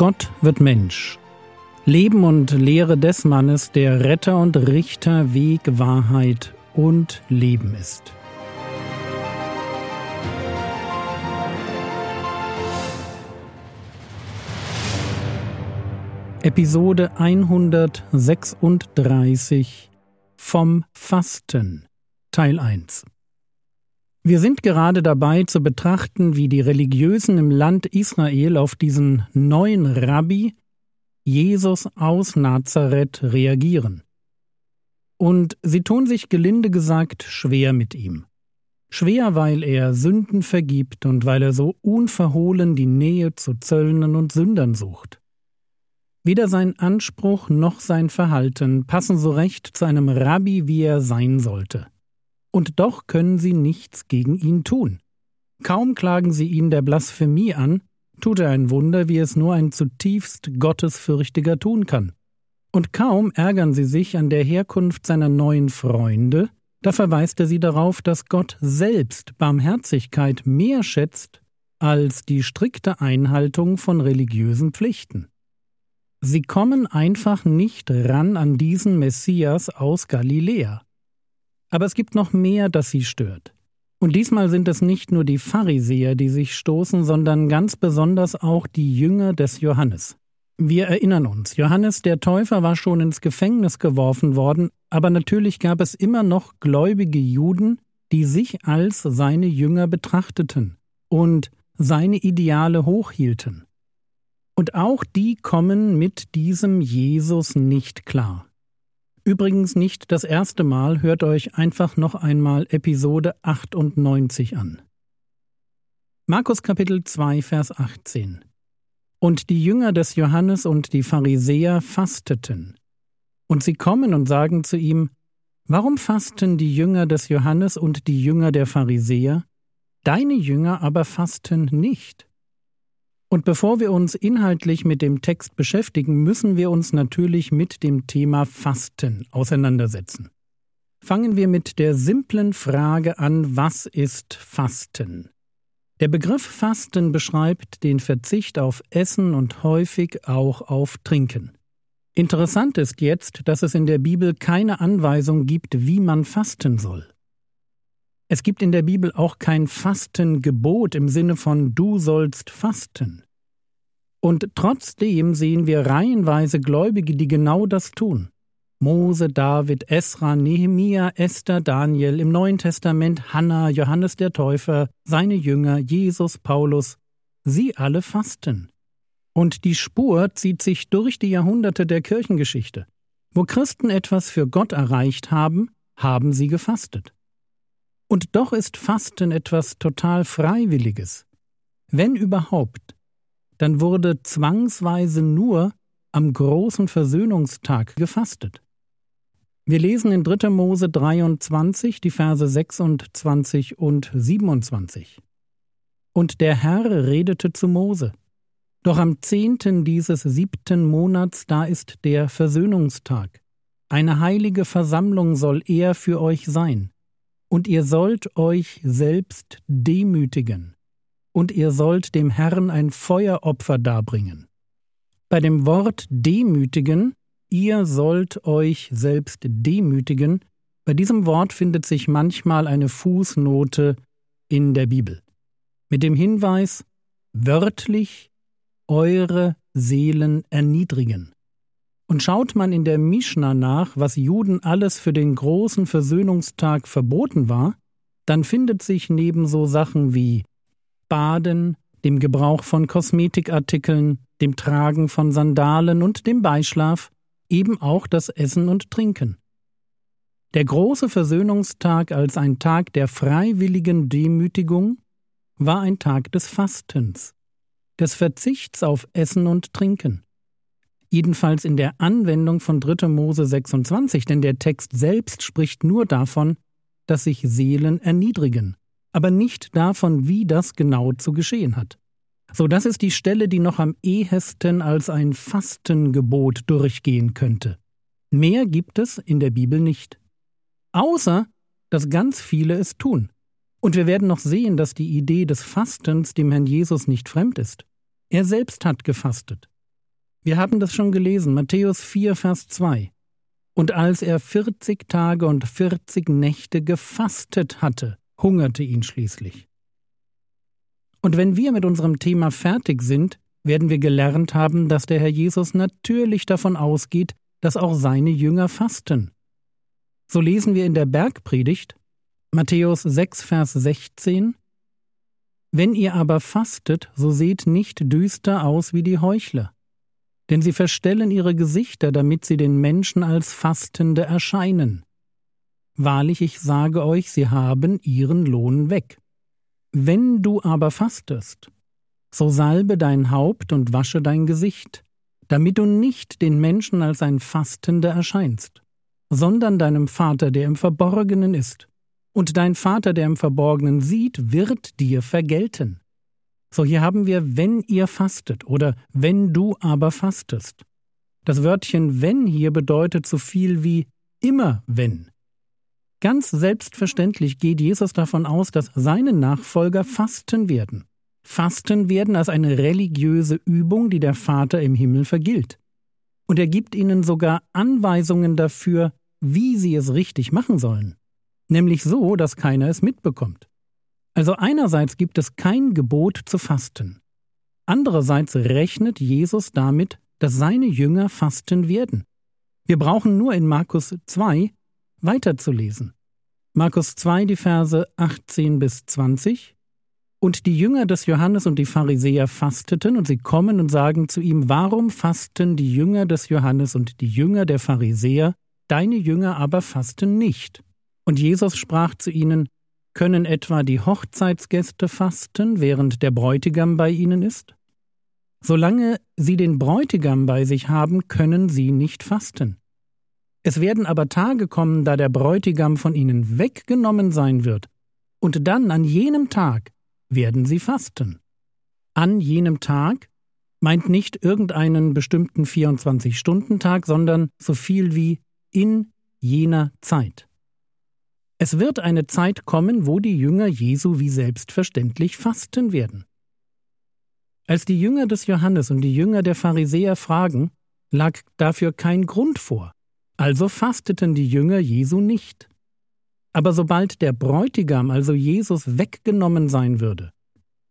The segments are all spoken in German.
Gott wird Mensch. Leben und Lehre des Mannes, der Retter und Richter, Weg, Wahrheit und Leben ist. Episode 136 vom Fasten Teil 1 wir sind gerade dabei zu betrachten, wie die Religiösen im Land Israel auf diesen neuen Rabbi, Jesus aus Nazareth, reagieren. Und sie tun sich gelinde gesagt schwer mit ihm. Schwer, weil er Sünden vergibt und weil er so unverhohlen die Nähe zu Zöllnern und Sündern sucht. Weder sein Anspruch noch sein Verhalten passen so recht zu einem Rabbi, wie er sein sollte und doch können sie nichts gegen ihn tun. Kaum klagen sie ihn der Blasphemie an, tut er ein Wunder, wie es nur ein zutiefst Gottesfürchtiger tun kann. Und kaum ärgern sie sich an der Herkunft seiner neuen Freunde, da verweist er sie darauf, dass Gott selbst Barmherzigkeit mehr schätzt als die strikte Einhaltung von religiösen Pflichten. Sie kommen einfach nicht ran an diesen Messias aus Galiläa. Aber es gibt noch mehr, das sie stört. Und diesmal sind es nicht nur die Pharisäer, die sich stoßen, sondern ganz besonders auch die Jünger des Johannes. Wir erinnern uns, Johannes der Täufer war schon ins Gefängnis geworfen worden, aber natürlich gab es immer noch gläubige Juden, die sich als seine Jünger betrachteten und seine Ideale hochhielten. Und auch die kommen mit diesem Jesus nicht klar. Übrigens nicht das erste Mal, hört euch einfach noch einmal Episode 98 an. Markus Kapitel 2, Vers 18 Und die Jünger des Johannes und die Pharisäer fasteten. Und sie kommen und sagen zu ihm, Warum fasten die Jünger des Johannes und die Jünger der Pharisäer? Deine Jünger aber fasten nicht. Und bevor wir uns inhaltlich mit dem Text beschäftigen, müssen wir uns natürlich mit dem Thema Fasten auseinandersetzen. Fangen wir mit der simplen Frage an, was ist Fasten? Der Begriff Fasten beschreibt den Verzicht auf Essen und häufig auch auf Trinken. Interessant ist jetzt, dass es in der Bibel keine Anweisung gibt, wie man fasten soll. Es gibt in der Bibel auch kein Fastengebot im Sinne von du sollst fasten. Und trotzdem sehen wir reihenweise Gläubige, die genau das tun. Mose, David, Esra, Nehemia, Esther, Daniel, im Neuen Testament Hannah, Johannes der Täufer, seine Jünger, Jesus, Paulus, sie alle fasten. Und die Spur zieht sich durch die Jahrhunderte der Kirchengeschichte. Wo Christen etwas für Gott erreicht haben, haben sie gefastet. Und doch ist Fasten etwas total Freiwilliges. Wenn überhaupt, dann wurde zwangsweise nur am großen Versöhnungstag gefastet. Wir lesen in 3. Mose 23 die Verse 26 und 27. Und der Herr redete zu Mose. Doch am zehnten dieses siebten Monats, da ist der Versöhnungstag. Eine heilige Versammlung soll er für euch sein und ihr sollt euch selbst demütigen, und ihr sollt dem Herrn ein Feueropfer darbringen. Bei dem Wort demütigen, ihr sollt euch selbst demütigen, bei diesem Wort findet sich manchmal eine Fußnote in der Bibel. Mit dem Hinweis wörtlich eure Seelen erniedrigen. Und schaut man in der Mischna nach, was Juden alles für den großen Versöhnungstag verboten war, dann findet sich neben so Sachen wie Baden, dem Gebrauch von Kosmetikartikeln, dem Tragen von Sandalen und dem Beischlaf eben auch das Essen und Trinken. Der große Versöhnungstag als ein Tag der freiwilligen Demütigung war ein Tag des Fastens, des Verzichts auf Essen und Trinken jedenfalls in der Anwendung von 3. Mose 26, denn der Text selbst spricht nur davon, dass sich Seelen erniedrigen, aber nicht davon, wie das genau zu geschehen hat. So, das ist die Stelle, die noch am ehesten als ein Fastengebot durchgehen könnte. Mehr gibt es in der Bibel nicht. außer dass ganz viele es tun. Und wir werden noch sehen, dass die Idee des Fastens dem Herrn Jesus nicht fremd ist. Er selbst hat gefastet. Wir haben das schon gelesen, Matthäus 4, Vers 2. Und als er vierzig Tage und vierzig Nächte gefastet hatte, hungerte ihn schließlich. Und wenn wir mit unserem Thema fertig sind, werden wir gelernt haben, dass der Herr Jesus natürlich davon ausgeht, dass auch seine Jünger fasten. So lesen wir in der Bergpredigt, Matthäus 6, Vers 16, Wenn ihr aber fastet, so seht nicht düster aus wie die Heuchler, denn sie verstellen ihre Gesichter, damit sie den Menschen als Fastende erscheinen. Wahrlich, ich sage euch, sie haben ihren Lohn weg. Wenn du aber fastest, so salbe dein Haupt und wasche dein Gesicht, damit du nicht den Menschen als ein Fastender erscheinst, sondern deinem Vater, der im Verborgenen ist. Und dein Vater, der im Verborgenen sieht, wird dir vergelten. So hier haben wir wenn ihr fastet oder wenn du aber fastest. Das Wörtchen wenn hier bedeutet so viel wie immer wenn. Ganz selbstverständlich geht Jesus davon aus, dass seine Nachfolger fasten werden. Fasten werden als eine religiöse Übung, die der Vater im Himmel vergilt. Und er gibt ihnen sogar Anweisungen dafür, wie sie es richtig machen sollen. Nämlich so, dass keiner es mitbekommt. Also einerseits gibt es kein Gebot zu fasten. Andererseits rechnet Jesus damit, dass seine Jünger fasten werden. Wir brauchen nur in Markus 2 weiterzulesen. Markus 2, die Verse 18 bis 20. Und die Jünger des Johannes und die Pharisäer fasteten, und sie kommen und sagen zu ihm, warum fasten die Jünger des Johannes und die Jünger der Pharisäer, deine Jünger aber fasten nicht? Und Jesus sprach zu ihnen, können etwa die Hochzeitsgäste fasten, während der Bräutigam bei ihnen ist? Solange sie den Bräutigam bei sich haben, können sie nicht fasten. Es werden aber Tage kommen, da der Bräutigam von ihnen weggenommen sein wird, und dann an jenem Tag werden sie fasten. An jenem Tag meint nicht irgendeinen bestimmten 24-Stunden-Tag, sondern so viel wie in jener Zeit. Es wird eine Zeit kommen, wo die Jünger Jesu wie selbstverständlich fasten werden. Als die Jünger des Johannes und die Jünger der Pharisäer fragen, lag dafür kein Grund vor, also fasteten die Jünger Jesu nicht. Aber sobald der Bräutigam, also Jesus, weggenommen sein würde,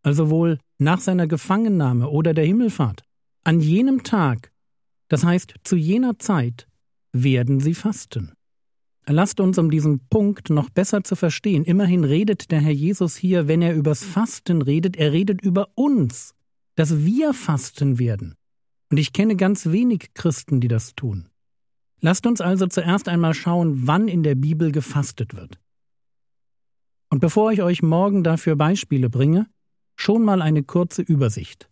also wohl nach seiner Gefangennahme oder der Himmelfahrt, an jenem Tag, das heißt zu jener Zeit, werden sie fasten. Lasst uns, um diesen Punkt noch besser zu verstehen, immerhin redet der Herr Jesus hier, wenn er übers Fasten redet, er redet über uns, dass wir fasten werden. Und ich kenne ganz wenig Christen, die das tun. Lasst uns also zuerst einmal schauen, wann in der Bibel gefastet wird. Und bevor ich euch morgen dafür Beispiele bringe, schon mal eine kurze Übersicht.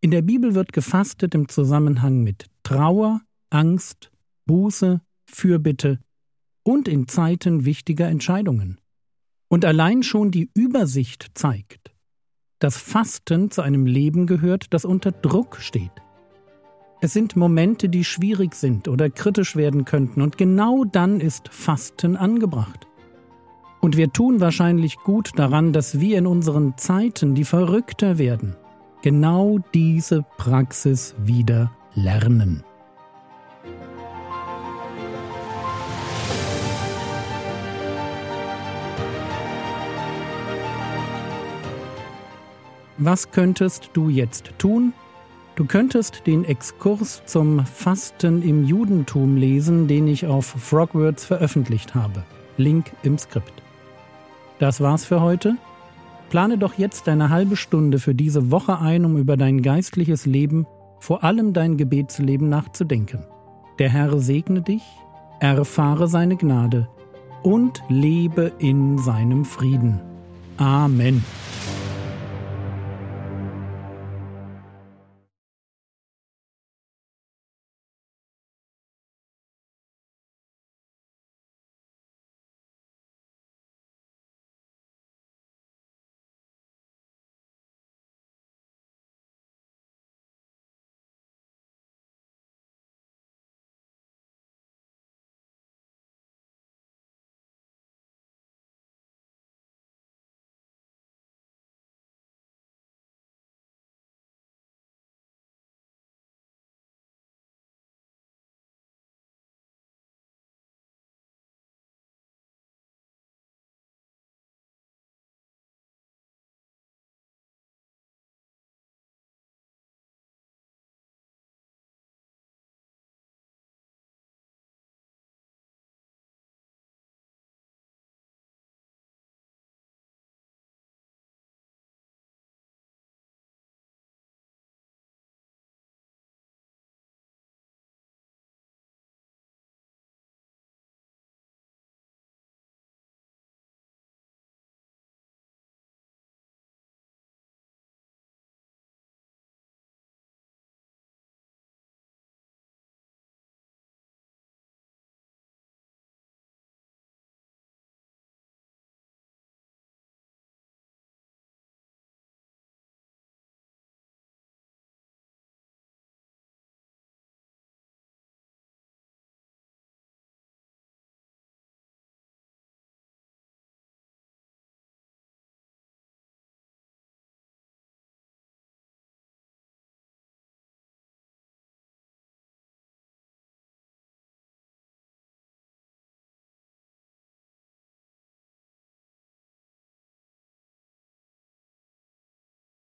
In der Bibel wird gefastet im Zusammenhang mit Trauer, Angst, Buße, Fürbitte und in Zeiten wichtiger Entscheidungen. Und allein schon die Übersicht zeigt, dass Fasten zu einem Leben gehört, das unter Druck steht. Es sind Momente, die schwierig sind oder kritisch werden könnten, und genau dann ist Fasten angebracht. Und wir tun wahrscheinlich gut daran, dass wir in unseren Zeiten, die verrückter werden, genau diese Praxis wieder lernen. Was könntest du jetzt tun? Du könntest den Exkurs zum Fasten im Judentum lesen, den ich auf Frogwords veröffentlicht habe. Link im Skript. Das war's für heute. Plane doch jetzt eine halbe Stunde für diese Woche ein, um über dein geistliches Leben, vor allem dein Gebetsleben nachzudenken. Der Herr segne dich, erfahre seine Gnade und lebe in seinem Frieden. Amen.